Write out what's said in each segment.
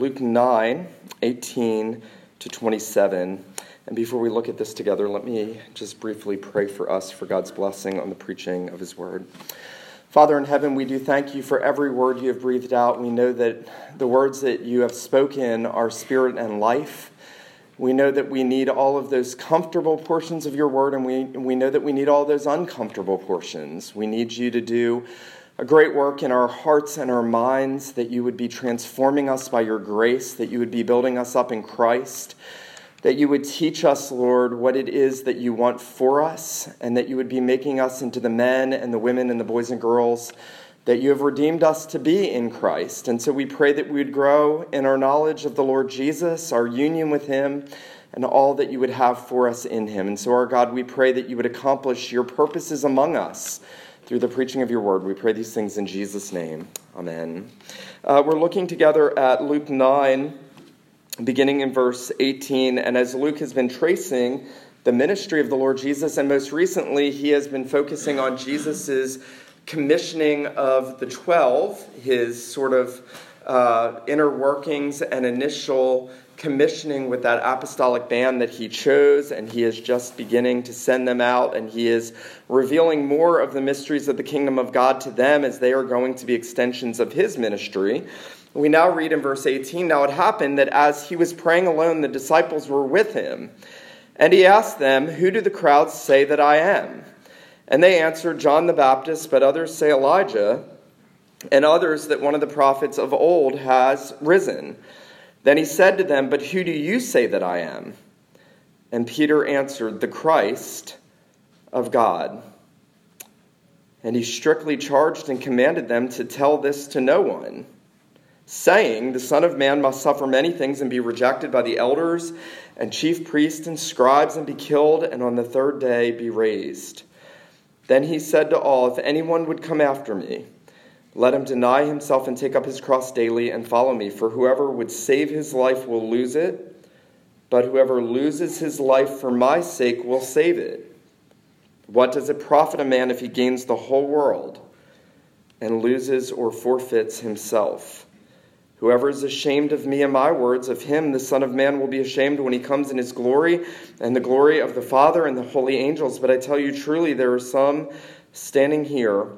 Luke 9 18 to 27. And before we look at this together, let me just briefly pray for us for God's blessing on the preaching of His word. Father in heaven, we do thank you for every word you have breathed out. We know that the words that you have spoken are spirit and life. We know that we need all of those comfortable portions of your word, and we, we know that we need all those uncomfortable portions. We need you to do a great work in our hearts and our minds, that you would be transforming us by your grace, that you would be building us up in Christ, that you would teach us, Lord, what it is that you want for us, and that you would be making us into the men and the women and the boys and girls that you have redeemed us to be in Christ. And so we pray that we would grow in our knowledge of the Lord Jesus, our union with him, and all that you would have for us in him. And so, our God, we pray that you would accomplish your purposes among us through the preaching of your word. We pray these things in Jesus' name. Amen. Uh, we're looking together at Luke 9, beginning in verse 18. And as Luke has been tracing the ministry of the Lord Jesus, and most recently, he has been focusing on Jesus' commissioning of the 12, his sort of uh, inner workings and initial commissioning with that apostolic band that he chose, and he is just beginning to send them out, and he is revealing more of the mysteries of the kingdom of God to them as they are going to be extensions of his ministry. We now read in verse 18 Now it happened that as he was praying alone, the disciples were with him. And he asked them, Who do the crowds say that I am? And they answered, John the Baptist, but others say Elijah, and others that one of the prophets of old has risen. Then he said to them, But who do you say that I am? And Peter answered, The Christ of God. And he strictly charged and commanded them to tell this to no one, saying, The Son of Man must suffer many things and be rejected by the elders and chief priests and scribes and be killed, and on the third day be raised. Then he said to all, If anyone would come after me, let him deny himself and take up his cross daily and follow me. For whoever would save his life will lose it, but whoever loses his life for my sake will save it. What does it profit a man if he gains the whole world and loses or forfeits himself? Whoever is ashamed of me and my words, of him the Son of Man will be ashamed when he comes in his glory and the glory of the Father and the holy angels. But I tell you truly, there are some standing here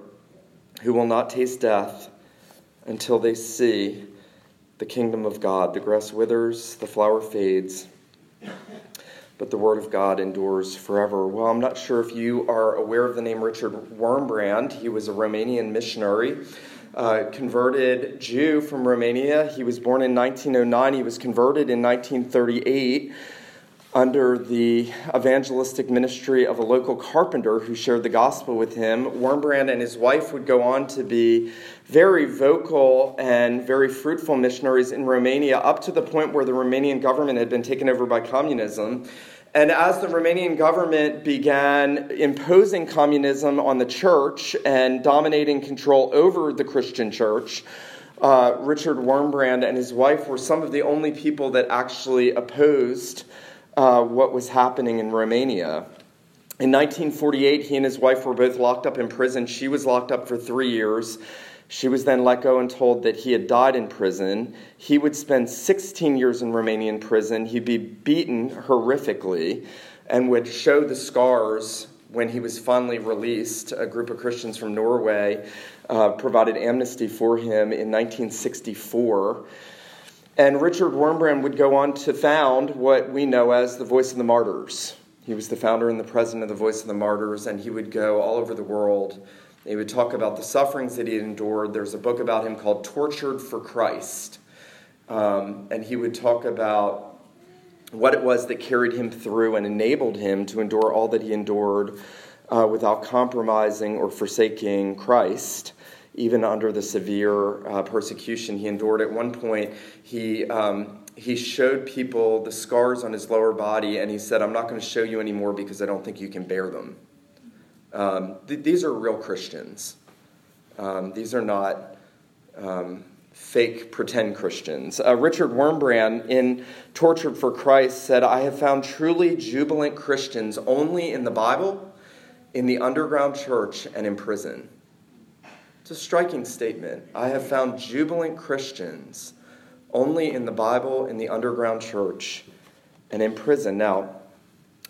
who will not taste death until they see the kingdom of God. The grass withers, the flower fades, but the word of God endures forever. Well, I'm not sure if you are aware of the name Richard Wurmbrand. He was a Romanian missionary. Uh, converted Jew from Romania. He was born in 1909. He was converted in 1938 under the evangelistic ministry of a local carpenter who shared the gospel with him. Wurmbrand and his wife would go on to be very vocal and very fruitful missionaries in Romania, up to the point where the Romanian government had been taken over by communism. And as the Romanian government began imposing communism on the church and dominating control over the Christian church, uh, Richard Wurmbrand and his wife were some of the only people that actually opposed uh, what was happening in Romania. In 1948, he and his wife were both locked up in prison. She was locked up for three years. She was then let go and told that he had died in prison. He would spend 16 years in Romanian prison. He'd be beaten horrifically and would show the scars when he was finally released. A group of Christians from Norway uh, provided amnesty for him in 1964. And Richard Wurmbrand would go on to found what we know as the Voice of the Martyrs. He was the founder and the president of the Voice of the Martyrs, and he would go all over the world. He would talk about the sufferings that he had endured. There's a book about him called Tortured for Christ. Um, and he would talk about what it was that carried him through and enabled him to endure all that he endured uh, without compromising or forsaking Christ even under the severe uh, persecution he endured. At one point, he, um, he showed people the scars on his lower body, and he said, I'm not going to show you anymore because I don't think you can bear them. Um, th- these are real Christians. Um, these are not um, fake pretend Christians. Uh, Richard Wurmbrand in Tortured for Christ, said, I have found truly jubilant Christians only in the Bible, in the underground church, and in prison. A striking statement. I have found jubilant Christians only in the Bible, in the underground church, and in prison. Now,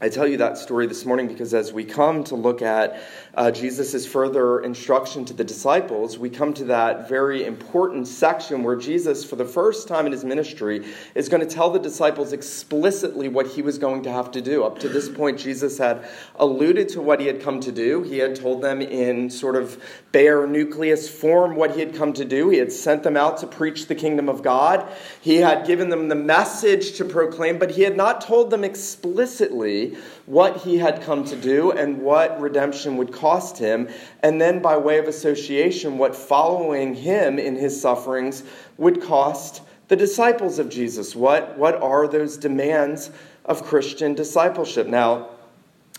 I tell you that story this morning because as we come to look at uh, Jesus' further instruction to the disciples, we come to that very important section where Jesus, for the first time in his ministry, is going to tell the disciples explicitly what he was going to have to do. Up to this point, Jesus had alluded to what he had come to do. He had told them in sort of bare nucleus form what he had come to do. He had sent them out to preach the kingdom of God. He had given them the message to proclaim, but he had not told them explicitly what he had come to do and what redemption would cost him, and then by way of association, what following him in his sufferings would cost the disciples of Jesus. What, what are those demands of Christian discipleship? Now,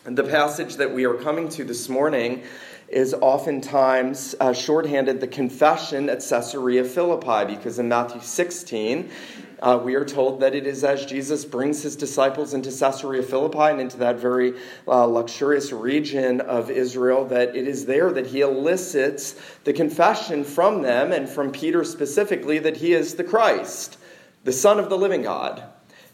the passage that we are coming to this morning is oftentimes uh, shorthanded the confession at Caesarea Philippi because in Matthew 16, uh, we are told that it is as Jesus brings his disciples into Caesarea Philippi and into that very uh, luxurious region of Israel that it is there that he elicits the confession from them and from Peter specifically that he is the Christ, the Son of the living God.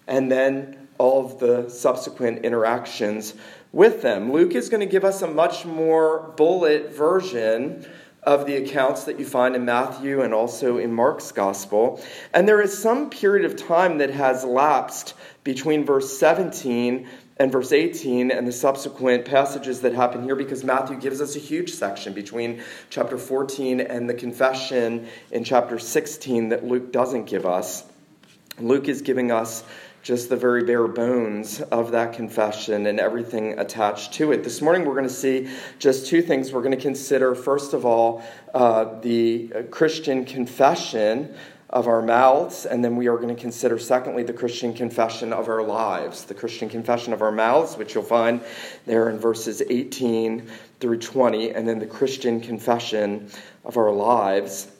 And then all of the subsequent interactions with them. Luke is going to give us a much more bullet version of the accounts that you find in Matthew and also in Mark's gospel. And there is some period of time that has lapsed between verse 17 and verse 18 and the subsequent passages that happen here because Matthew gives us a huge section between chapter 14 and the confession in chapter 16 that Luke doesn't give us. Luke is giving us just the very bare bones of that confession and everything attached to it. This morning, we're going to see just two things. We're going to consider, first of all, uh, the Christian confession of our mouths, and then we are going to consider, secondly, the Christian confession of our lives. The Christian confession of our mouths, which you'll find there in verses 18 through 20, and then the Christian confession of our lives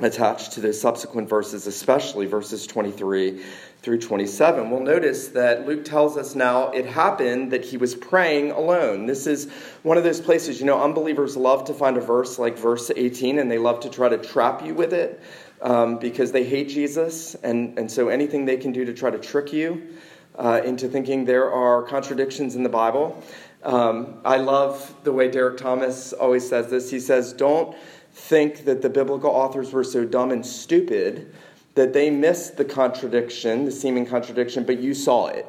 attached to the subsequent verses, especially verses 23 through 27. We'll notice that Luke tells us now it happened that he was praying alone. This is one of those places, you know, unbelievers love to find a verse like verse 18 and they love to try to trap you with it um, because they hate Jesus. And, and so anything they can do to try to trick you uh, into thinking there are contradictions in the Bible. Um, I love the way Derek Thomas always says this. He says, Don't think that the biblical authors were so dumb and stupid that they missed the contradiction, the seeming contradiction, but you saw it.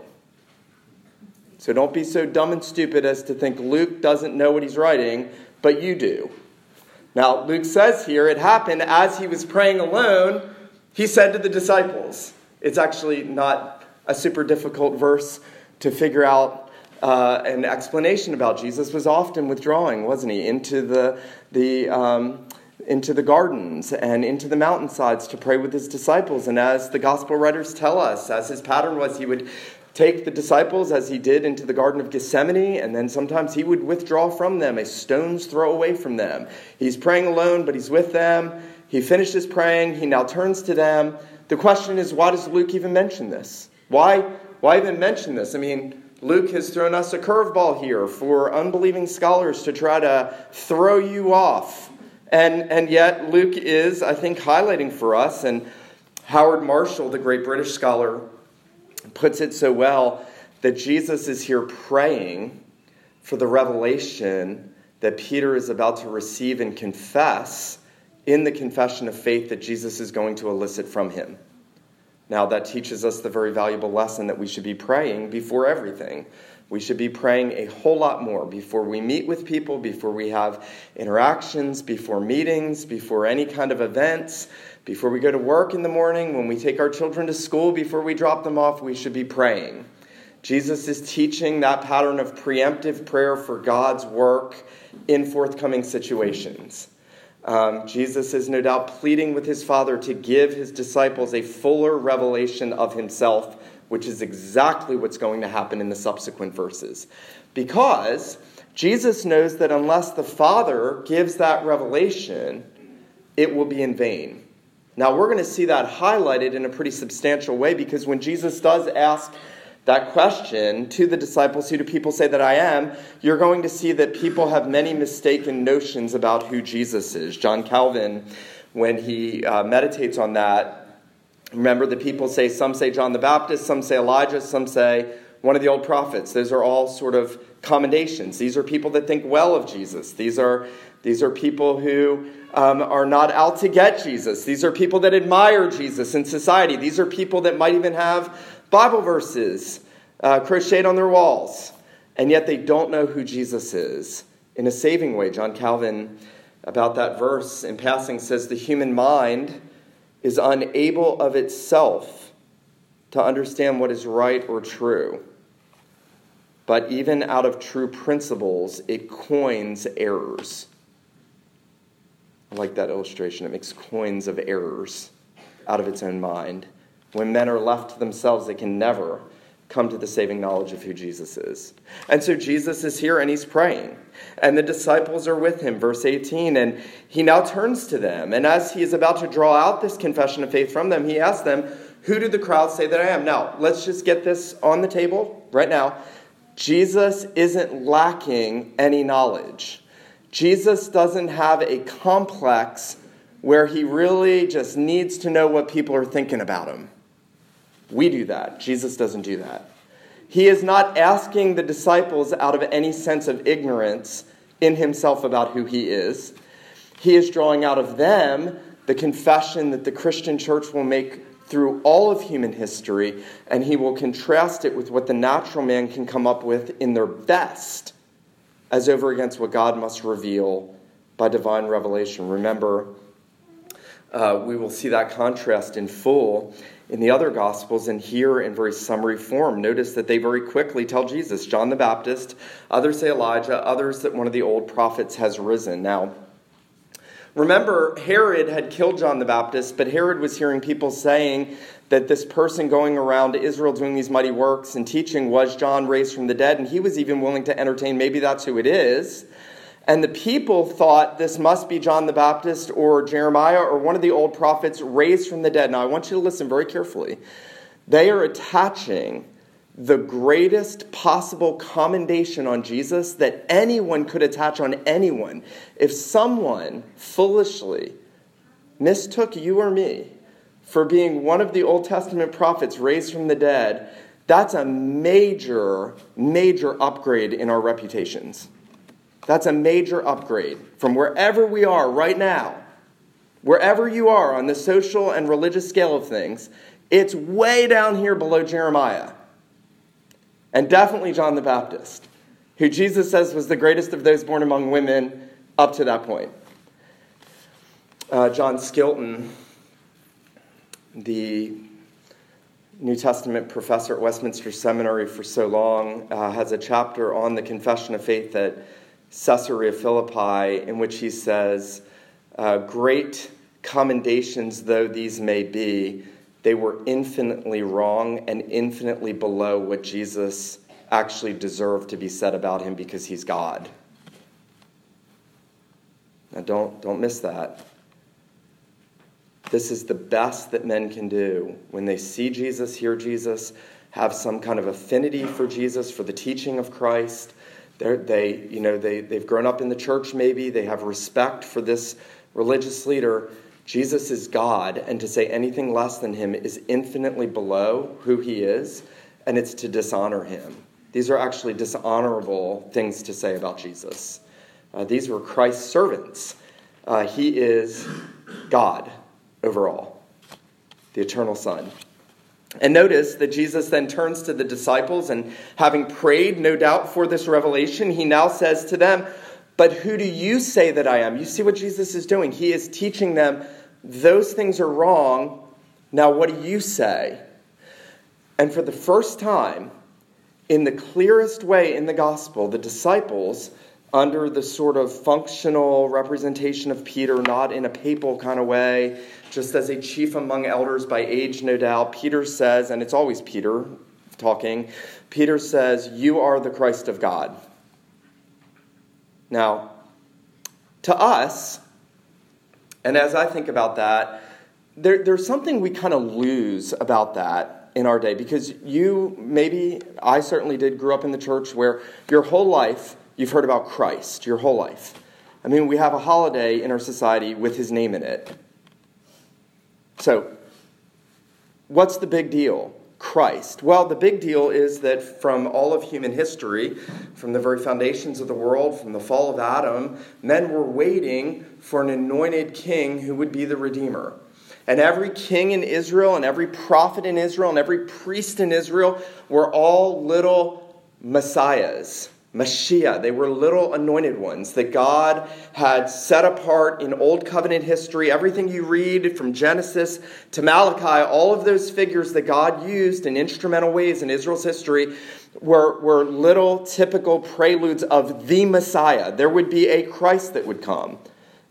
So don't be so dumb and stupid as to think Luke doesn't know what he's writing, but you do. Now, Luke says here it happened as he was praying alone, he said to the disciples. It's actually not a super difficult verse to figure out uh, an explanation about. Jesus was often withdrawing, wasn't he, into the, the um, into the gardens and into the mountainsides to pray with his disciples. And as the gospel writers tell us, as his pattern was, he would take the disciples as he did into the Garden of Gethsemane, and then sometimes he would withdraw from them, a stone's throw away from them. He's praying alone, but he's with them. He finishes praying, he now turns to them. The question is, why does Luke even mention this? Why, why even mention this? I mean, Luke has thrown us a curveball here for unbelieving scholars to try to throw you off and, and yet, Luke is, I think, highlighting for us, and Howard Marshall, the great British scholar, puts it so well that Jesus is here praying for the revelation that Peter is about to receive and confess in the confession of faith that Jesus is going to elicit from him. Now, that teaches us the very valuable lesson that we should be praying before everything. We should be praying a whole lot more before we meet with people, before we have interactions, before meetings, before any kind of events, before we go to work in the morning, when we take our children to school, before we drop them off, we should be praying. Jesus is teaching that pattern of preemptive prayer for God's work in forthcoming situations. Um, Jesus is no doubt pleading with his Father to give his disciples a fuller revelation of himself which is exactly what's going to happen in the subsequent verses. Because Jesus knows that unless the Father gives that revelation, it will be in vain. Now, we're going to see that highlighted in a pretty substantial way because when Jesus does ask that question to the disciples, Who do people say that I am? you're going to see that people have many mistaken notions about who Jesus is. John Calvin, when he uh, meditates on that, Remember, the people say, some say John the Baptist, some say Elijah, some say one of the old prophets. Those are all sort of commendations. These are people that think well of Jesus. These are, these are people who um, are not out to get Jesus. These are people that admire Jesus in society. These are people that might even have Bible verses uh, crocheted on their walls, and yet they don't know who Jesus is in a saving way. John Calvin, about that verse in passing, says the human mind is unable of itself to understand what is right or true. But even out of true principles, it coins errors. I like that illustration. It makes coins of errors out of its own mind. When men are left to themselves, they can never come to the saving knowledge of who Jesus is. And so Jesus is here and he's praying. And the disciples are with him, verse 18. And he now turns to them. And as he is about to draw out this confession of faith from them, he asks them, Who do the crowd say that I am? Now, let's just get this on the table right now. Jesus isn't lacking any knowledge. Jesus doesn't have a complex where he really just needs to know what people are thinking about him. We do that. Jesus doesn't do that. He is not asking the disciples out of any sense of ignorance in himself about who he is. He is drawing out of them the confession that the Christian church will make through all of human history, and he will contrast it with what the natural man can come up with in their best, as over against what God must reveal by divine revelation. Remember, uh, we will see that contrast in full in the other Gospels and here in very summary form. Notice that they very quickly tell Jesus, John the Baptist, others say Elijah, others that one of the old prophets has risen. Now, remember, Herod had killed John the Baptist, but Herod was hearing people saying that this person going around Israel doing these mighty works and teaching was John raised from the dead, and he was even willing to entertain maybe that's who it is. And the people thought this must be John the Baptist or Jeremiah or one of the old prophets raised from the dead. Now, I want you to listen very carefully. They are attaching the greatest possible commendation on Jesus that anyone could attach on anyone. If someone foolishly mistook you or me for being one of the Old Testament prophets raised from the dead, that's a major, major upgrade in our reputations. That's a major upgrade from wherever we are right now. Wherever you are on the social and religious scale of things, it's way down here below Jeremiah. And definitely John the Baptist, who Jesus says was the greatest of those born among women up to that point. Uh, John Skilton, the New Testament professor at Westminster Seminary for so long, uh, has a chapter on the confession of faith that Caesarea Philippi, in which he says, uh, Great commendations though these may be, they were infinitely wrong and infinitely below what Jesus actually deserved to be said about him because he's God. Now, don't, don't miss that. This is the best that men can do when they see Jesus, hear Jesus, have some kind of affinity for Jesus, for the teaching of Christ they're, they, you know, they, they've grown up in the church maybe, they have respect for this religious leader. Jesus is God, and to say anything less than him is infinitely below who he is, and it's to dishonor him. These are actually dishonorable things to say about Jesus. Uh, these were Christ's servants. Uh, he is God overall, the eternal Son. And notice that Jesus then turns to the disciples, and having prayed, no doubt, for this revelation, he now says to them, But who do you say that I am? You see what Jesus is doing? He is teaching them those things are wrong. Now, what do you say? And for the first time, in the clearest way in the gospel, the disciples, under the sort of functional representation of Peter, not in a papal kind of way, just as a chief among elders by age, no doubt, Peter says, and it's always Peter talking, Peter says, You are the Christ of God. Now, to us, and as I think about that, there, there's something we kind of lose about that in our day because you, maybe I certainly did, grew up in the church where your whole life you've heard about Christ, your whole life. I mean, we have a holiday in our society with his name in it. So, what's the big deal? Christ. Well, the big deal is that from all of human history, from the very foundations of the world, from the fall of Adam, men were waiting for an anointed king who would be the Redeemer. And every king in Israel, and every prophet in Israel, and every priest in Israel were all little messiahs. Mashiach. They were little anointed ones that God had set apart in Old Covenant history. Everything you read from Genesis to Malachi, all of those figures that God used in instrumental ways in Israel's history were, were little typical preludes of the Messiah. There would be a Christ that would come.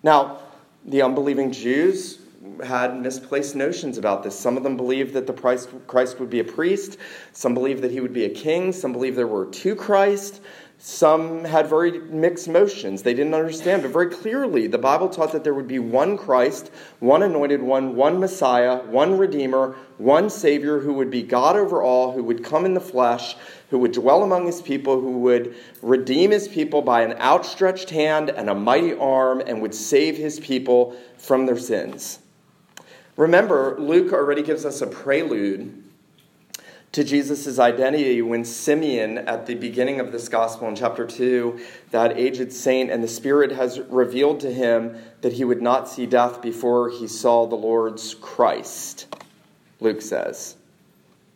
Now, the unbelieving Jews had misplaced notions about this. Some of them believed that the Christ, Christ would be a priest. Some believed that he would be a king. Some believed there were two Christ. Some had very mixed motions. They didn't understand, but very clearly, the Bible taught that there would be one Christ, one anointed one, one Messiah, one Redeemer, one Savior who would be God over all, who would come in the flesh, who would dwell among his people, who would redeem his people by an outstretched hand and a mighty arm, and would save his people from their sins. Remember, Luke already gives us a prelude to Jesus' identity when Simeon, at the beginning of this gospel in chapter 2, that aged saint, and the Spirit has revealed to him that he would not see death before he saw the Lord's Christ, Luke says.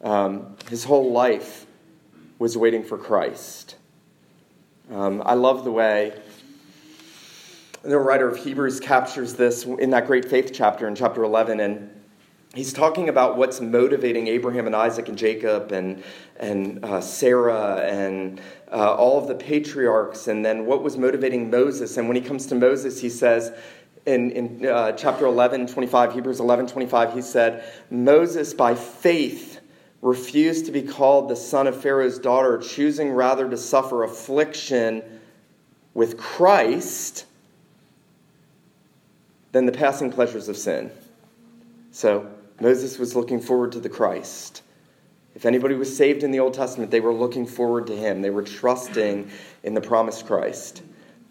Um, his whole life was waiting for Christ. Um, I love the way the writer of Hebrews captures this in that great faith chapter in chapter 11. And he's talking about what's motivating Abraham and Isaac and Jacob and, and uh, Sarah and uh, all of the patriarchs, and then what was motivating Moses. And when he comes to Moses, he says, in, in uh, chapter 11, 25, Hebrews 11, 25, he said, Moses by faith refused to be called the son of Pharaoh's daughter, choosing rather to suffer affliction with Christ than the passing pleasures of sin. So, Moses was looking forward to the Christ. If anybody was saved in the Old Testament, they were looking forward to him. They were trusting in the promised Christ.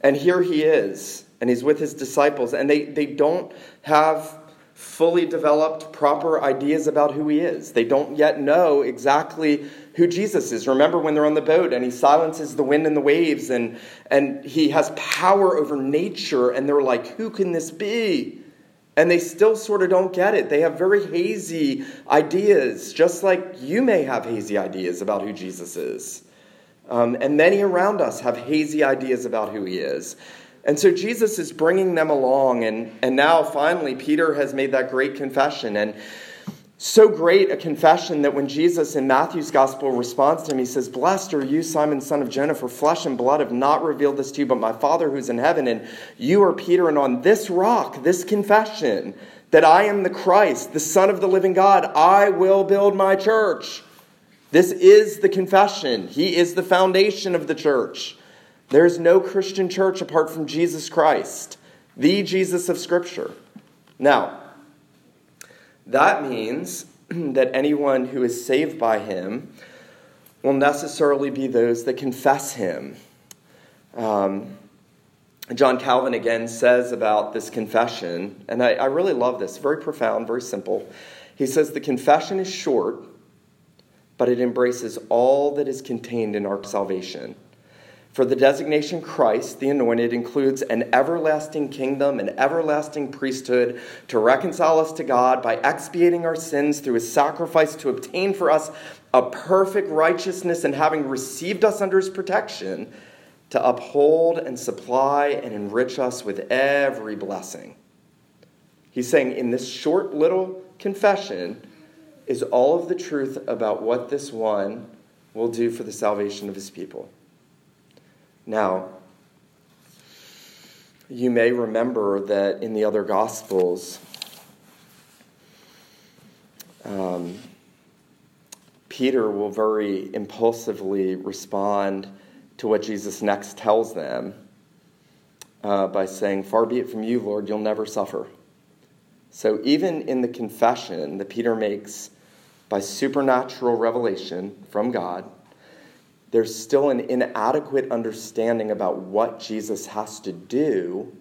And here he is, and he's with his disciples, and they, they don't have fully developed proper ideas about who he is. They don't yet know exactly who Jesus is. Remember when they're on the boat and he silences the wind and the waves and, and he has power over nature, and they're like, who can this be? And they still sort of don't get it. They have very hazy ideas, just like you may have hazy ideas about who Jesus is. Um, and many around us have hazy ideas about who he is. And so Jesus is bringing them along. And, and now, finally, Peter has made that great confession. And so great a confession that when Jesus in Matthew's gospel responds to him, he says, Blessed are you, Simon, son of Jonah, for flesh and blood have not revealed this to you, but my Father who's in heaven. And you are Peter, and on this rock, this confession, that I am the Christ, the Son of the living God, I will build my church. This is the confession. He is the foundation of the church. There is no Christian church apart from Jesus Christ, the Jesus of Scripture. Now, that means that anyone who is saved by him will necessarily be those that confess him. Um, John Calvin again says about this confession, and I, I really love this, very profound, very simple. He says, The confession is short, but it embraces all that is contained in our salvation. For the designation Christ, the anointed, includes an everlasting kingdom, an everlasting priesthood to reconcile us to God by expiating our sins through his sacrifice to obtain for us a perfect righteousness and having received us under his protection to uphold and supply and enrich us with every blessing. He's saying in this short little confession is all of the truth about what this one will do for the salvation of his people. Now, you may remember that in the other Gospels, um, Peter will very impulsively respond to what Jesus next tells them uh, by saying, Far be it from you, Lord, you'll never suffer. So, even in the confession that Peter makes by supernatural revelation from God, there's still an inadequate understanding about what Jesus has to do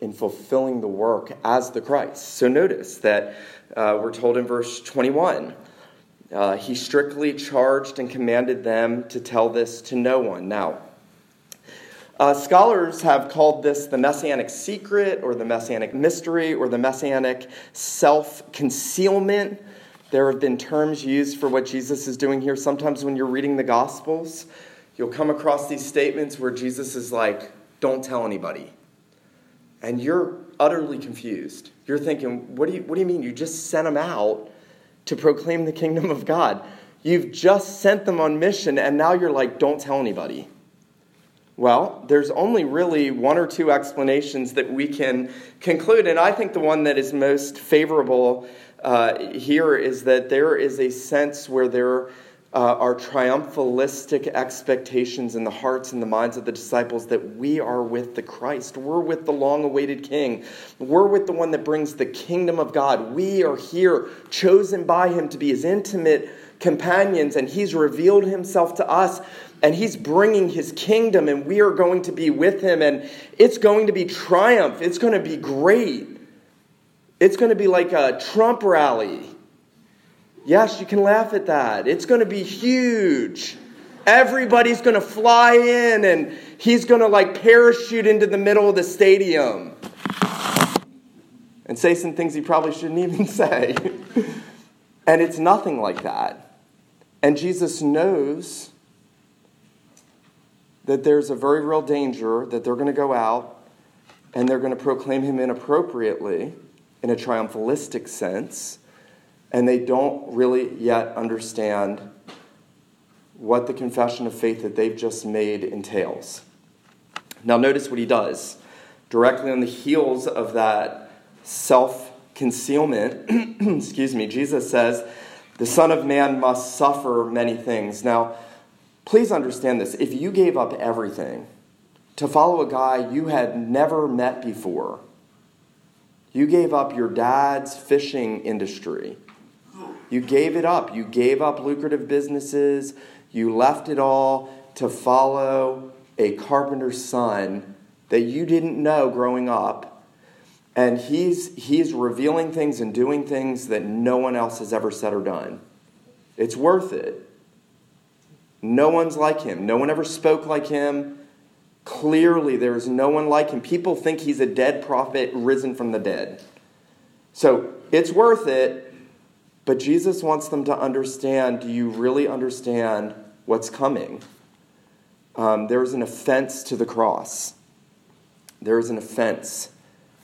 in fulfilling the work as the Christ. So notice that uh, we're told in verse 21 Uh, he strictly charged and commanded them to tell this to no one. Now, uh, scholars have called this the messianic secret or the messianic mystery or the messianic self concealment. There have been terms used for what Jesus is doing here. Sometimes when you're reading the Gospels, you'll come across these statements where Jesus is like, Don't tell anybody. And you're utterly confused. You're thinking, What do you, what do you mean? You just sent them out to proclaim the kingdom of God. You've just sent them on mission, and now you're like, don't tell anybody. Well, there's only really one or two explanations that we can conclude, and I think the one that is most favorable uh, here is that there is a sense where there uh, are triumphalistic expectations in the hearts and the minds of the disciples that we are with the Christ. We're with the long awaited King. We're with the one that brings the kingdom of God. We are here, chosen by Him to be His intimate companions, and He's revealed Himself to us. And he's bringing his kingdom, and we are going to be with him, and it's going to be triumph. It's going to be great. It's going to be like a Trump rally. Yes, you can laugh at that. It's going to be huge. Everybody's going to fly in and he's going to like parachute into the middle of the stadium and say some things he probably shouldn't even say. and it's nothing like that. And Jesus knows that there's a very real danger that they're going to go out and they're going to proclaim him inappropriately in a triumphalistic sense and they don't really yet understand what the confession of faith that they've just made entails. Now, notice what he does. Directly on the heels of that self concealment, excuse me, Jesus says, The Son of Man must suffer many things. Now, please understand this. If you gave up everything to follow a guy you had never met before, you gave up your dad's fishing industry, you gave it up. You gave up lucrative businesses. You left it all to follow a carpenter's son that you didn't know growing up. And he's, he's revealing things and doing things that no one else has ever said or done. It's worth it. No one's like him. No one ever spoke like him. Clearly, there is no one like him. People think he's a dead prophet risen from the dead. So it's worth it but Jesus wants them to understand do you really understand what's coming? Um, there is an offense to the cross. There is an offense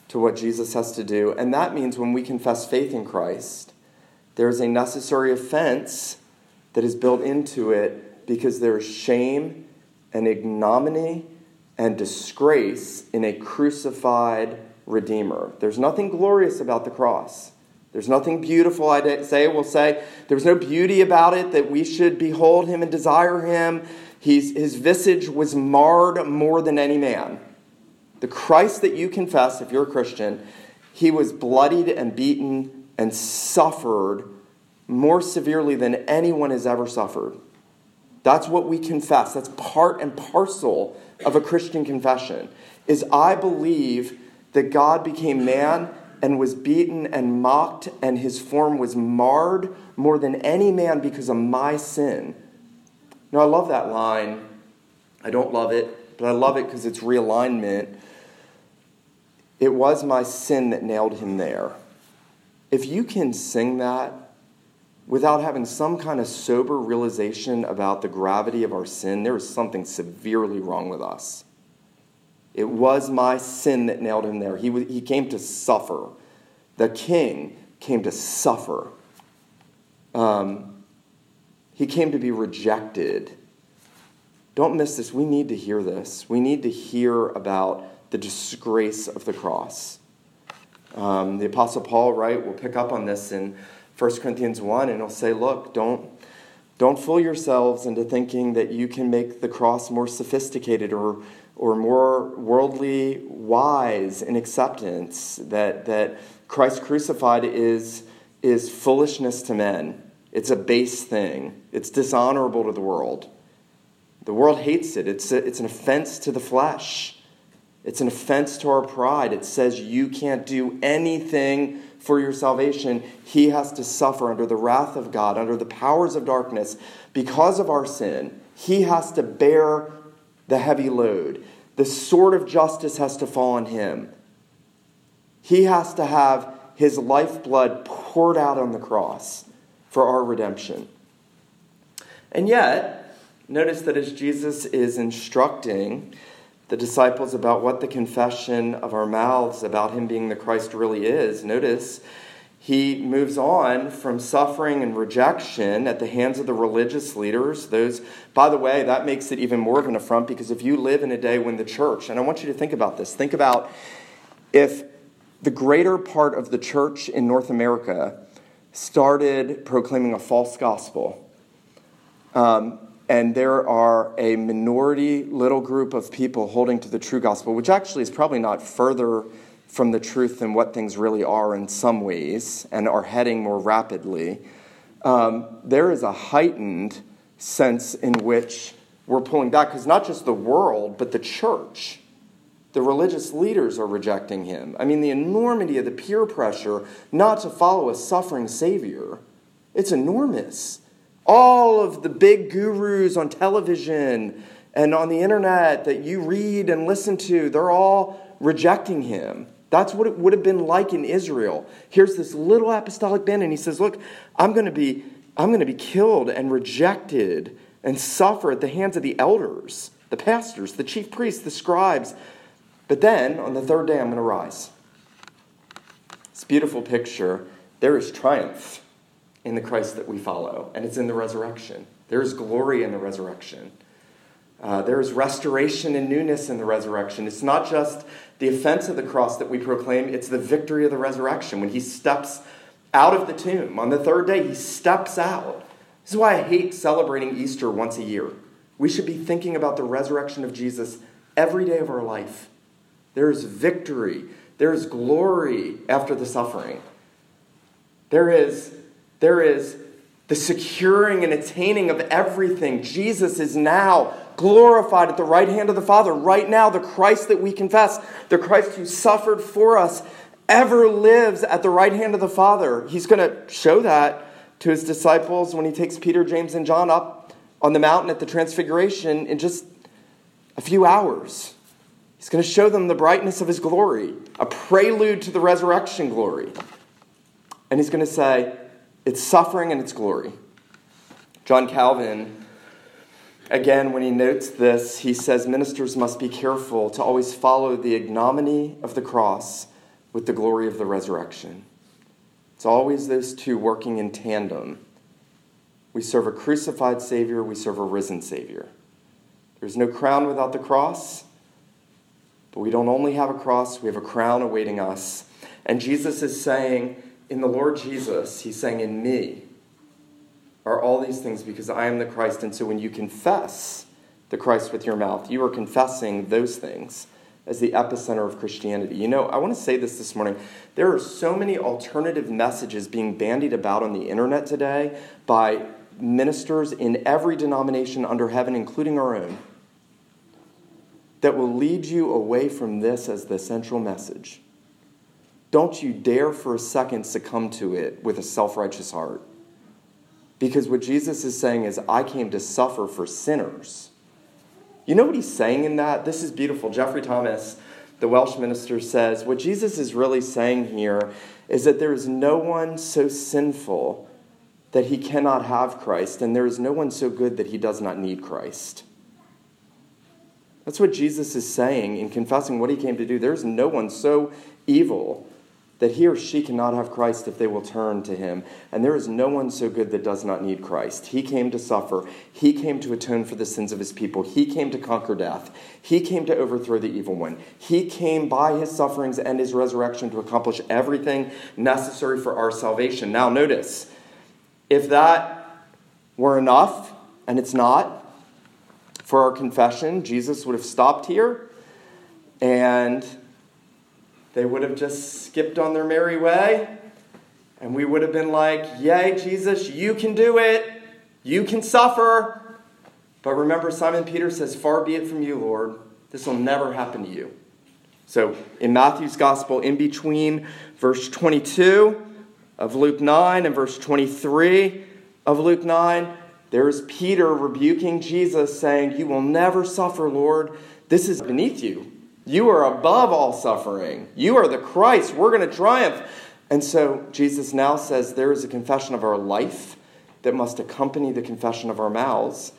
to what Jesus has to do. And that means when we confess faith in Christ, there is a necessary offense that is built into it because there is shame and ignominy and disgrace in a crucified Redeemer. There's nothing glorious about the cross. There's nothing beautiful, I'd say. We'll say there's no beauty about it that we should behold him and desire him. He's, his visage was marred more than any man. The Christ that you confess, if you're a Christian, he was bloodied and beaten and suffered more severely than anyone has ever suffered. That's what we confess. That's part and parcel of a Christian confession. Is I believe that God became man and was beaten and mocked, and his form was marred more than any man because of my sin. Now, I love that line. I don't love it, but I love it because it's realignment. It was my sin that nailed him there. If you can sing that without having some kind of sober realization about the gravity of our sin, there is something severely wrong with us. It was my sin that nailed him there. He, he came to suffer. The king came to suffer. Um, he came to be rejected. Don't miss this. We need to hear this. We need to hear about the disgrace of the cross. Um, the Apostle Paul, right, will pick up on this in 1 Corinthians 1 and he'll say, Look, don't, don't fool yourselves into thinking that you can make the cross more sophisticated or or more worldly wise in acceptance that, that Christ crucified is, is foolishness to men. It's a base thing, it's dishonorable to the world. The world hates it, it's, a, it's an offense to the flesh. It's an offense to our pride. It says you can't do anything for your salvation. He has to suffer under the wrath of God, under the powers of darkness because of our sin. He has to bear the heavy load. The sword of justice has to fall on him. He has to have his lifeblood poured out on the cross for our redemption. And yet, notice that as Jesus is instructing the disciples about what the confession of our mouths about him being the Christ really is, notice he moves on from suffering and rejection at the hands of the religious leaders. Those, by the way, that makes it even more of an affront because if you live in a day when the church, and I want you to think about this, think about if the greater part of the church in North America started proclaiming a false gospel. Um, and there are a minority little group of people holding to the true gospel, which actually is probably not further from the truth than what things really are in some ways and are heading more rapidly, um, there is a heightened sense in which we're pulling back because not just the world, but the church, the religious leaders are rejecting him. I mean, the enormity of the peer pressure not to follow a suffering Savior, it's enormous. All of the big gurus on television and on the internet that you read and listen to, they're all rejecting him. That's what it would have been like in Israel. Here's this little apostolic band, and he says, Look, I'm going to be, I'm going to be killed and rejected and suffer at the hands of the elders, the pastors, the chief priests, the scribes. But then, on the third day, I'm going to rise. This beautiful picture. There is triumph in the Christ that we follow, and it's in the resurrection. There is glory in the resurrection. Uh, there is restoration and newness in the resurrection. It's not just the offense of the cross that we proclaim, it's the victory of the resurrection. When he steps out of the tomb on the third day, he steps out. This is why I hate celebrating Easter once a year. We should be thinking about the resurrection of Jesus every day of our life. There is victory, there is glory after the suffering. There is, there is the securing and attaining of everything. Jesus is now glorified at the right hand of the Father. Right now, the Christ that we confess, the Christ who suffered for us, ever lives at the right hand of the Father. He's going to show that to his disciples when he takes Peter, James, and John up on the mountain at the Transfiguration in just a few hours. He's going to show them the brightness of his glory, a prelude to the resurrection glory. And he's going to say, it's suffering and it's glory. John Calvin Again, when he notes this, he says ministers must be careful to always follow the ignominy of the cross with the glory of the resurrection. It's always those two working in tandem. We serve a crucified Savior, we serve a risen Savior. There's no crown without the cross, but we don't only have a cross, we have a crown awaiting us. And Jesus is saying, in the Lord Jesus, He's saying, in me, are all these things because I am the Christ. And so when you confess the Christ with your mouth, you are confessing those things as the epicenter of Christianity. You know, I want to say this this morning. There are so many alternative messages being bandied about on the internet today by ministers in every denomination under heaven, including our own, that will lead you away from this as the central message. Don't you dare for a second succumb to it with a self righteous heart. Because what Jesus is saying is, I came to suffer for sinners. You know what he's saying in that? This is beautiful. Geoffrey Thomas, the Welsh minister, says what Jesus is really saying here is that there is no one so sinful that he cannot have Christ, and there is no one so good that he does not need Christ. That's what Jesus is saying in confessing what he came to do. There's no one so evil that he or she cannot have Christ if they will turn to him. And there is no one so good that does not need Christ. He came to suffer, he came to atone for the sins of his people, he came to conquer death, he came to overthrow the evil one. He came by his sufferings and his resurrection to accomplish everything necessary for our salvation. Now, notice, if that were enough, and it's not, for our confession, Jesus would have stopped here and they would have just skipped on their merry way, and we would have been like, Yay, Jesus, you can do it. You can suffer. But remember, Simon Peter says, Far be it from you, Lord. This will never happen to you. So in Matthew's gospel, in between verse 22 of Luke 9 and verse 23 of Luke 9, there is Peter rebuking Jesus, saying, You will never suffer, Lord. This is beneath you. You are above all suffering. You are the Christ. We're going to triumph. And so Jesus now says there is a confession of our life that must accompany the confession of our mouths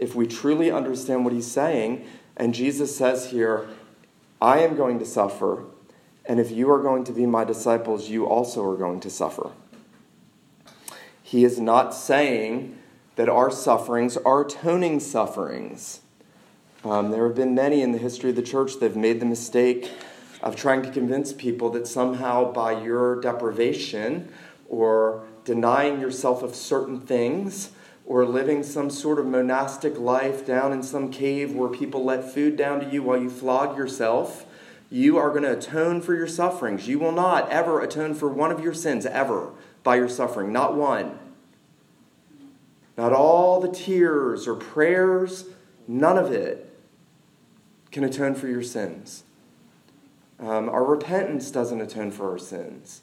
if we truly understand what he's saying. And Jesus says here, I am going to suffer, and if you are going to be my disciples, you also are going to suffer. He is not saying that our sufferings are atoning sufferings. Um, there have been many in the history of the church that have made the mistake of trying to convince people that somehow by your deprivation or denying yourself of certain things or living some sort of monastic life down in some cave where people let food down to you while you flog yourself, you are going to atone for your sufferings. You will not ever atone for one of your sins, ever, by your suffering. Not one. Not all the tears or prayers, none of it can atone for your sins. Um, our repentance doesn't atone for our sins.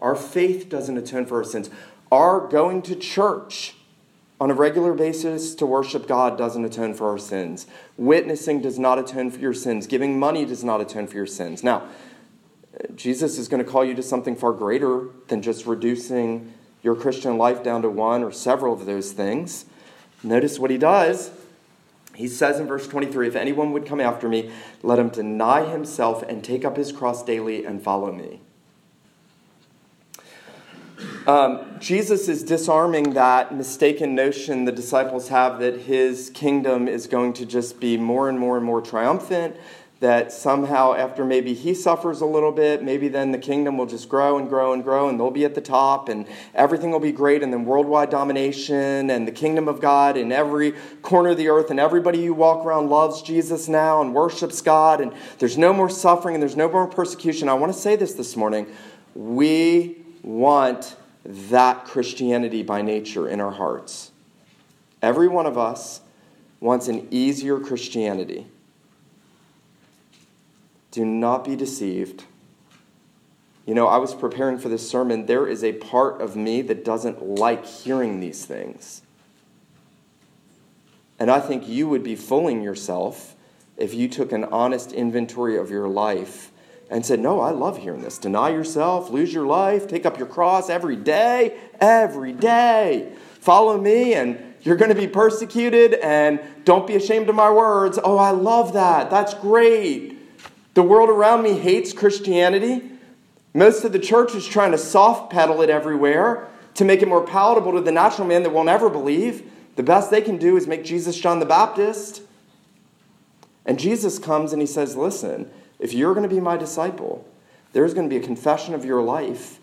Our faith doesn't atone for our sins. Our going to church on a regular basis to worship God doesn't atone for our sins. Witnessing does not atone for your sins. Giving money does not atone for your sins. Now, Jesus is going to call you to something far greater than just reducing your Christian life down to one or several of those things. Notice what he does. He says in verse 23 If anyone would come after me, let him deny himself and take up his cross daily and follow me. Um, Jesus is disarming that mistaken notion the disciples have that his kingdom is going to just be more and more and more triumphant, that somehow after maybe he suffers a little bit, maybe then the kingdom will just grow and grow and grow and they'll be at the top and everything will be great and then worldwide domination and the kingdom of God in every corner of the earth and everybody you walk around loves Jesus now and worships God and there's no more suffering and there's no more persecution. I want to say this this morning. We want that Christianity by nature in our hearts. Every one of us wants an easier Christianity. Do not be deceived. You know, I was preparing for this sermon. There is a part of me that doesn't like hearing these things. And I think you would be fooling yourself if you took an honest inventory of your life and said, No, I love hearing this. Deny yourself, lose your life, take up your cross every day, every day. Follow me, and you're going to be persecuted, and don't be ashamed of my words. Oh, I love that. That's great. The world around me hates Christianity. Most of the church is trying to soft pedal it everywhere to make it more palatable to the natural man that won't ever believe. The best they can do is make Jesus John the Baptist. And Jesus comes and he says, Listen, if you're going to be my disciple, there's going to be a confession of your life,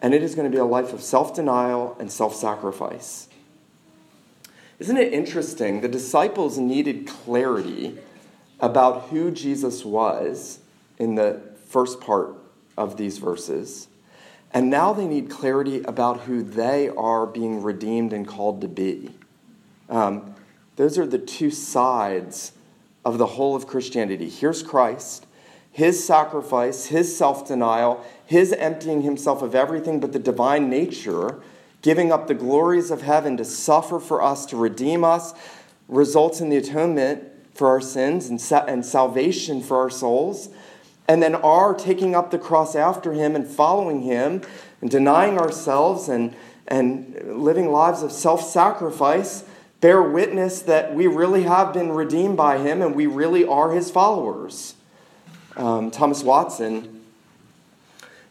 and it is going to be a life of self denial and self sacrifice. Isn't it interesting? The disciples needed clarity about who Jesus was in the first part of these verses. And now they need clarity about who they are being redeemed and called to be. Um, those are the two sides of the whole of Christianity. Here's Christ, his sacrifice, his self denial, his emptying himself of everything but the divine nature, giving up the glories of heaven to suffer for us, to redeem us, results in the atonement for our sins and, sa- and salvation for our souls, and then our taking up the cross after him and following him and denying ourselves and, and living lives of self sacrifice bear witness that we really have been redeemed by him and we really are his followers. Um, Thomas Watson,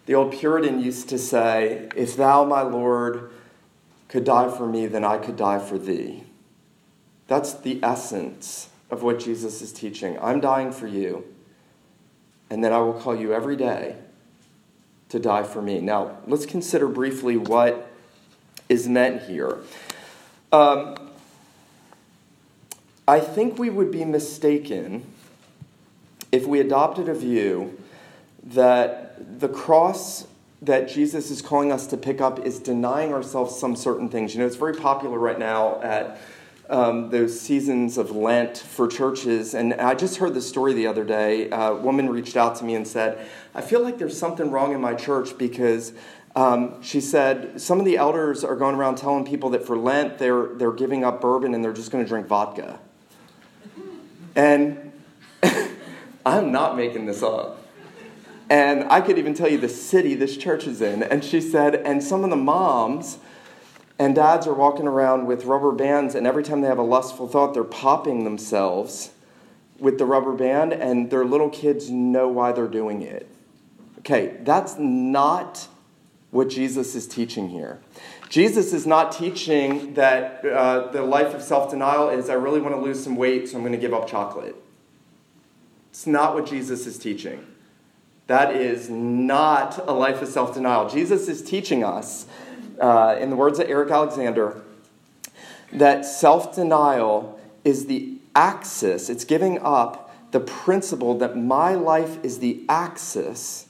the old Puritan, used to say, If thou, my Lord, could die for me, then I could die for thee. That's the essence of what Jesus is teaching. I'm dying for you, and then I will call you every day to die for me. Now, let's consider briefly what is meant here. Um, I think we would be mistaken if we adopted a view that the cross that Jesus is calling us to pick up is denying ourselves some certain things. You know, it's very popular right now at um, those seasons of Lent for churches. And I just heard the story the other day. A woman reached out to me and said, I feel like there's something wrong in my church because um, she said some of the elders are going around telling people that for Lent they're, they're giving up bourbon and they're just going to drink vodka. And I'm not making this up. And I could even tell you the city this church is in. And she said, and some of the moms and dads are walking around with rubber bands, and every time they have a lustful thought, they're popping themselves with the rubber band, and their little kids know why they're doing it. Okay, that's not what Jesus is teaching here. Jesus is not teaching that uh, the life of self denial is I really want to lose some weight, so I'm going to give up chocolate. It's not what Jesus is teaching. That is not a life of self denial. Jesus is teaching us uh, in the words of Eric Alexander, that self denial is the axis, it's giving up the principle that my life is the axis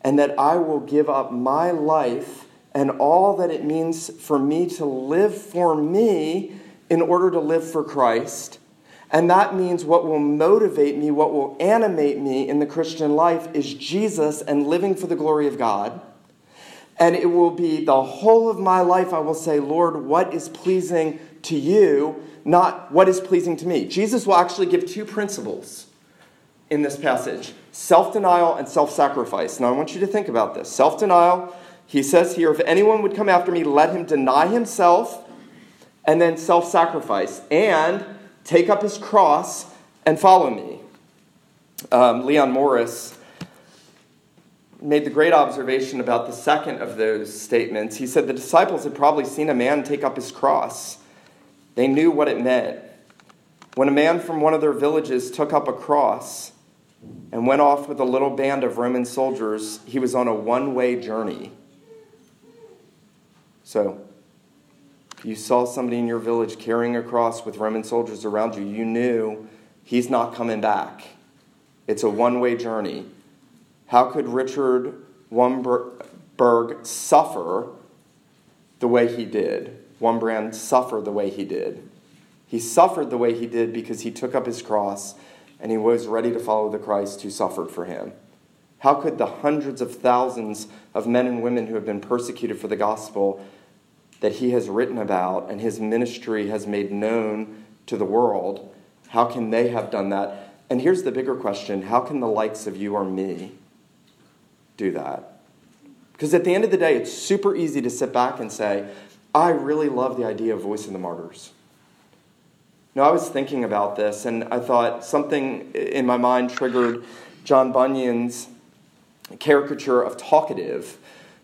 and that I will give up my life and all that it means for me to live for me in order to live for Christ. And that means what will motivate me, what will animate me in the Christian life is Jesus and living for the glory of God. And it will be the whole of my life, I will say, Lord, what is pleasing to you, not what is pleasing to me. Jesus will actually give two principles in this passage self denial and self sacrifice. Now, I want you to think about this. Self denial, he says here, if anyone would come after me, let him deny himself, and then self sacrifice, and take up his cross and follow me. Um, Leon Morris made the great observation about the second of those statements. He said the disciples had probably seen a man take up his cross, they knew what it meant. When a man from one of their villages took up a cross and went off with a little band of Roman soldiers, he was on a one way journey. So, if you saw somebody in your village carrying a cross with Roman soldiers around you, you knew he's not coming back. It's a one way journey. How could Richard Wurmbrand suffer the way he did? Wurmbrand suffer the way he did. He suffered the way he did because he took up his cross and he was ready to follow the Christ who suffered for him. How could the hundreds of thousands of men and women who have been persecuted for the gospel that he has written about and his ministry has made known to the world, how can they have done that? And here's the bigger question how can the likes of you or me do that. Because at the end of the day, it's super easy to sit back and say, I really love the idea of Voice of the Martyrs. Now, I was thinking about this, and I thought something in my mind triggered John Bunyan's caricature of talkative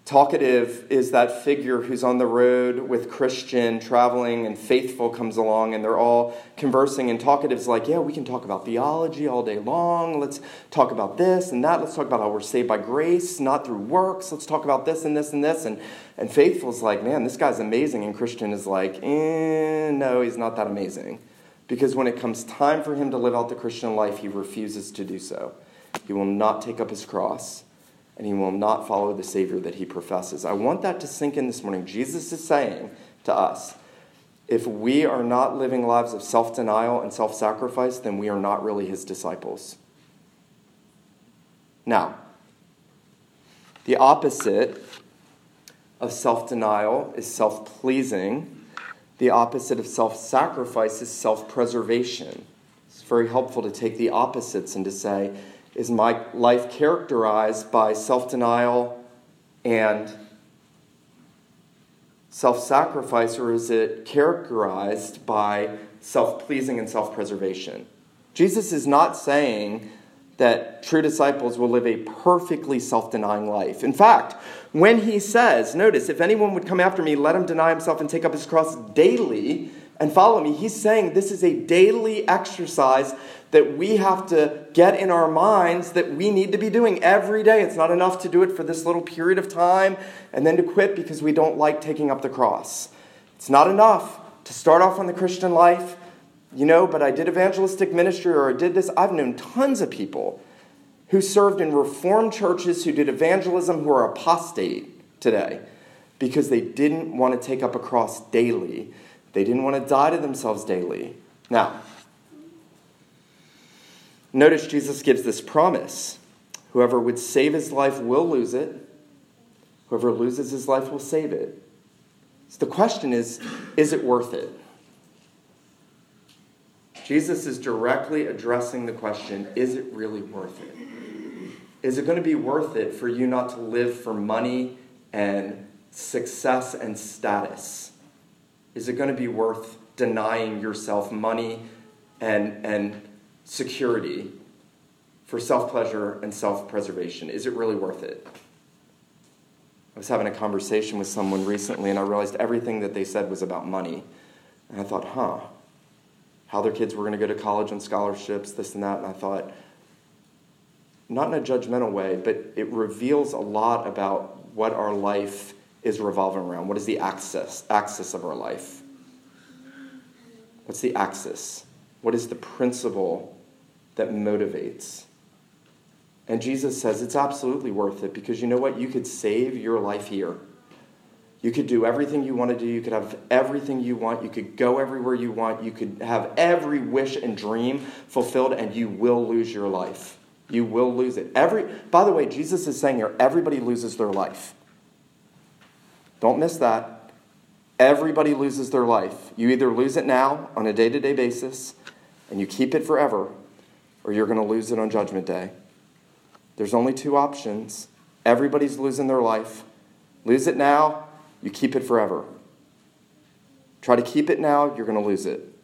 Talkative is that figure who's on the road with Christian, traveling, and faithful comes along, and they're all conversing. And talkative's like, Yeah, we can talk about theology all day long. Let's talk about this and that. Let's talk about how we're saved by grace, not through works. Let's talk about this and this and this. And, and faithful's like, Man, this guy's amazing. And Christian is like, eh, No, he's not that amazing. Because when it comes time for him to live out the Christian life, he refuses to do so. He will not take up his cross and he will not follow the Savior that he professes. I want that to sink in this morning. Jesus is saying to us if we are not living lives of self denial and self sacrifice, then we are not really his disciples. Now, the opposite of self denial is self pleasing. The opposite of self sacrifice is self preservation. It's very helpful to take the opposites and to say, is my life characterized by self denial and self sacrifice, or is it characterized by self pleasing and self preservation? Jesus is not saying that true disciples will live a perfectly self denying life. In fact, when he says, notice, if anyone would come after me, let him deny himself and take up his cross daily and follow me, he's saying this is a daily exercise that we have to get in our minds that we need to be doing every day. It's not enough to do it for this little period of time and then to quit because we don't like taking up the cross. It's not enough to start off on the Christian life, you know, but I did evangelistic ministry or I did this. I've known tons of people who served in reformed churches who did evangelism who are apostate today because they didn't want to take up a cross daily They didn't want to die to themselves daily. Now, notice Jesus gives this promise whoever would save his life will lose it, whoever loses his life will save it. So the question is is it worth it? Jesus is directly addressing the question is it really worth it? Is it going to be worth it for you not to live for money and success and status? Is it going to be worth denying yourself money and, and security for self pleasure and self preservation? Is it really worth it? I was having a conversation with someone recently and I realized everything that they said was about money. And I thought, huh, how their kids were going to go to college on scholarships, this and that. And I thought, not in a judgmental way, but it reveals a lot about what our life is revolving around. What is the axis, axis of our life? What's the axis? What is the principle that motivates? And Jesus says it's absolutely worth it because you know what? You could save your life here. You could do everything you want to do. You could have everything you want. You could go everywhere you want. You could have every wish and dream fulfilled, and you will lose your life. You will lose it. Every, by the way, Jesus is saying here everybody loses their life. Don't miss that. Everybody loses their life. You either lose it now on a day to day basis and you keep it forever, or you're going to lose it on Judgment Day. There's only two options. Everybody's losing their life. Lose it now, you keep it forever. Try to keep it now, you're going to lose it.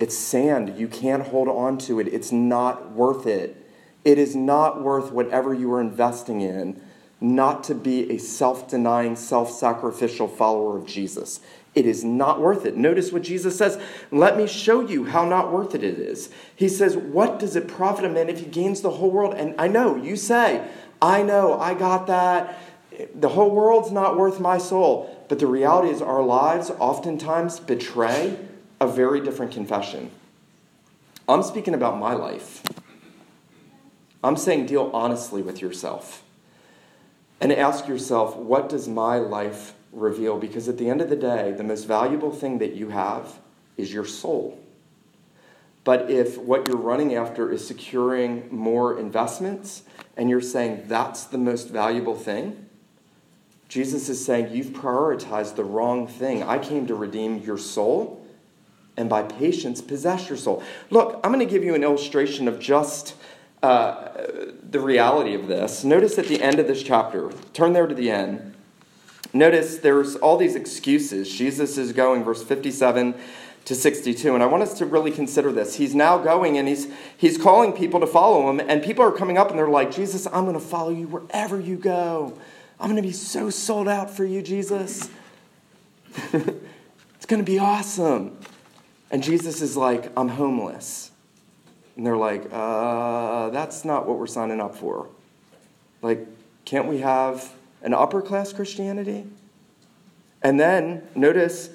It's sand. You can't hold on to it. It's not worth it. It is not worth whatever you are investing in not to be a self denying, self sacrificial follower of Jesus. It is not worth it. Notice what Jesus says. Let me show you how not worth it it is. He says, What does it profit a man if he gains the whole world? And I know, you say, I know, I got that. The whole world's not worth my soul. But the reality is, our lives oftentimes betray a very different confession. I'm speaking about my life. I'm saying deal honestly with yourself and ask yourself, what does my life reveal? Because at the end of the day, the most valuable thing that you have is your soul. But if what you're running after is securing more investments and you're saying that's the most valuable thing, Jesus is saying you've prioritized the wrong thing. I came to redeem your soul and by patience possess your soul. Look, I'm going to give you an illustration of just uh, the reality of this. Notice at the end of this chapter, turn there to the end. Notice there's all these excuses. Jesus is going, verse 57 to 62. And I want us to really consider this. He's now going and he's, he's calling people to follow him. And people are coming up and they're like, Jesus, I'm going to follow you wherever you go. I'm going to be so sold out for you, Jesus. it's going to be awesome. And Jesus is like, I'm homeless. And they're like, uh, that's not what we're signing up for. Like, can't we have an upper class Christianity? And then notice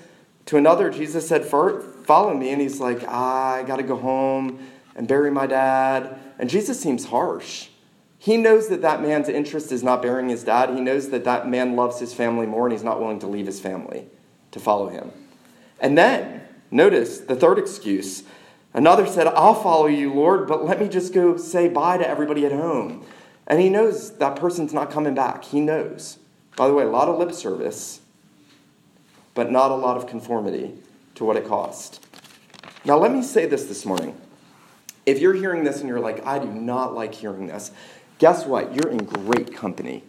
to another, Jesus said, Follow me. And he's like, I got to go home and bury my dad. And Jesus seems harsh. He knows that that man's interest is not burying his dad. He knows that that man loves his family more and he's not willing to leave his family to follow him. And then, notice the third excuse Another said, I'll follow you, Lord, but let me just go say bye to everybody at home. And he knows that person's not coming back. He knows. By the way, a lot of lip service, but not a lot of conformity to what it cost. Now, let me say this this morning. If you're hearing this and you're like, I do not like hearing this, guess what? You're in great company.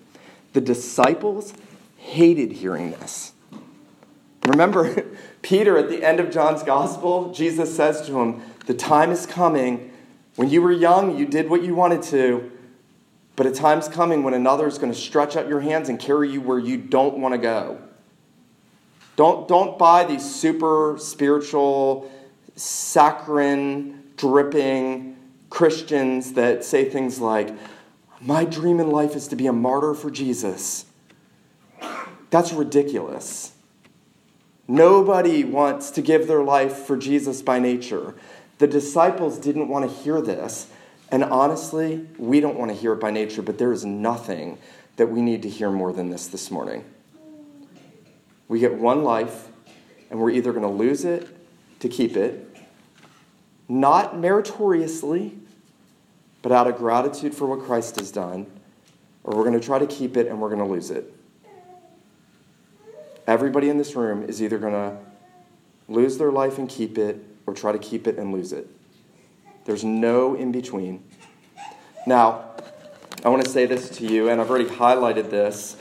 The disciples hated hearing this. Remember, Peter, at the end of John's gospel, Jesus says to him, The time is coming. When you were young, you did what you wanted to, but a time's coming when another is going to stretch out your hands and carry you where you don't want to go. Don't, don't buy these super spiritual, saccharine, dripping Christians that say things like, My dream in life is to be a martyr for Jesus. That's ridiculous. Nobody wants to give their life for Jesus by nature. The disciples didn't want to hear this. And honestly, we don't want to hear it by nature, but there is nothing that we need to hear more than this this morning. We get one life, and we're either going to lose it to keep it, not meritoriously, but out of gratitude for what Christ has done, or we're going to try to keep it and we're going to lose it. Everybody in this room is either going to lose their life and keep it, or try to keep it and lose it. There's no in between. Now, I want to say this to you, and I've already highlighted this.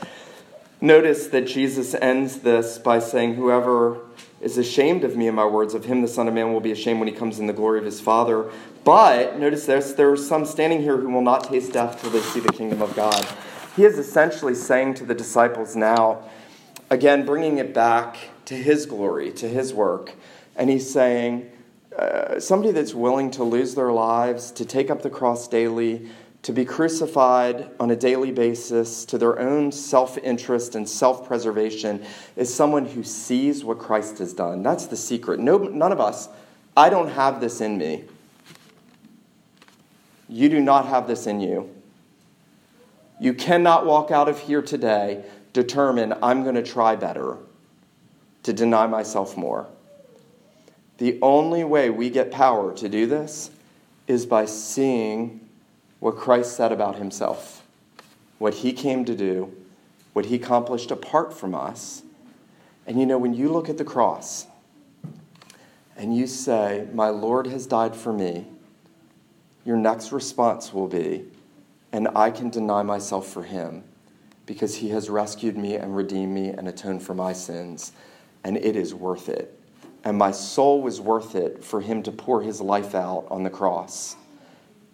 Notice that Jesus ends this by saying, Whoever is ashamed of me and my words, of him the Son of Man will be ashamed when he comes in the glory of his Father. But, notice this, there are some standing here who will not taste death till they see the kingdom of God. He is essentially saying to the disciples now, again, bringing it back to his glory, to his work, and he's saying, uh, somebody that's willing to lose their lives, to take up the cross daily, to be crucified on a daily basis to their own self interest and self preservation is someone who sees what Christ has done. That's the secret. No, none of us, I don't have this in me. You do not have this in you. You cannot walk out of here today determined, I'm going to try better, to deny myself more. The only way we get power to do this is by seeing what Christ said about himself, what he came to do, what he accomplished apart from us. And you know, when you look at the cross and you say, My Lord has died for me, your next response will be, And I can deny myself for him because he has rescued me and redeemed me and atoned for my sins, and it is worth it. And my soul was worth it for him to pour his life out on the cross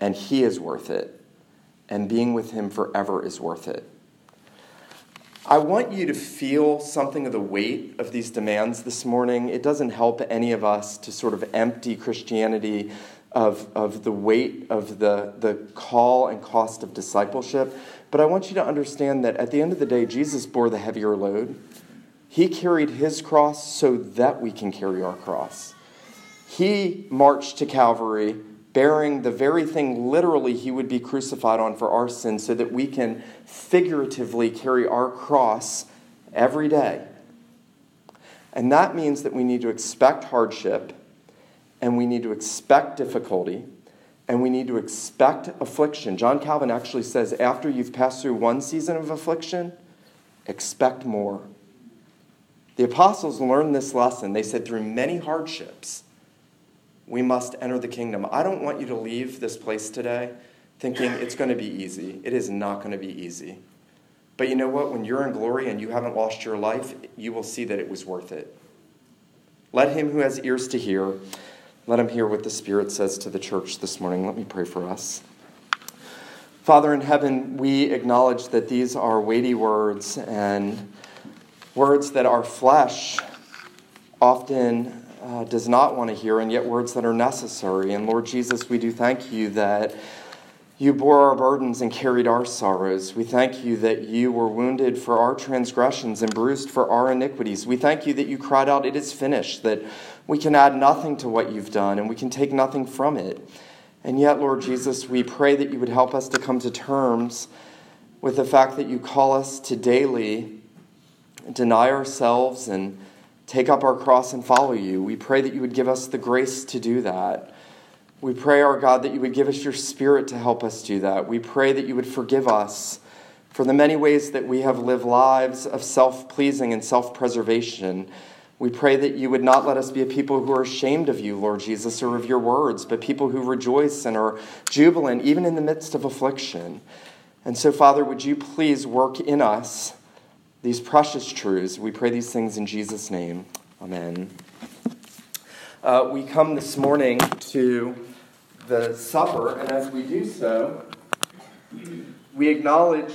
and He is worth it, and being with Him forever is worth it. I want you to feel something of the weight of these demands this morning. It doesn't help any of us to sort of empty Christianity of, of the weight of the, the call and cost of discipleship. But I want you to understand that at the end of the day, Jesus bore the heavier load. He carried his cross so that we can carry our cross. He marched to Calvary bearing the very thing literally he would be crucified on for our sins, so that we can figuratively carry our cross every day. And that means that we need to expect hardship, and we need to expect difficulty, and we need to expect affliction. John Calvin actually says after you've passed through one season of affliction, expect more. The apostles learned this lesson. They said, through many hardships, we must enter the kingdom. I don't want you to leave this place today thinking it's going to be easy. It is not going to be easy. But you know what? When you're in glory and you haven't lost your life, you will see that it was worth it. Let him who has ears to hear, let him hear what the Spirit says to the church this morning. Let me pray for us. Father in heaven, we acknowledge that these are weighty words and words that our flesh often uh, does not want to hear, and yet words that are necessary. And Lord Jesus, we do thank you that you bore our burdens and carried our sorrows. We thank you that you were wounded for our transgressions and bruised for our iniquities. We thank you that you cried out, It is finished, that we can add nothing to what you've done and we can take nothing from it. And yet, Lord Jesus, we pray that you would help us to come to terms with the fact that you call us to daily deny ourselves and take up our cross and follow you. We pray that you would give us the grace to do that. We pray, our God, that you would give us your spirit to help us do that. We pray that you would forgive us for the many ways that we have lived lives of self pleasing and self preservation. We pray that you would not let us be a people who are ashamed of you, Lord Jesus, or of your words, but people who rejoice and are jubilant even in the midst of affliction. And so, Father, would you please work in us? These precious truths. We pray these things in Jesus' name. Amen. Uh, we come this morning to the supper, and as we do so, we acknowledge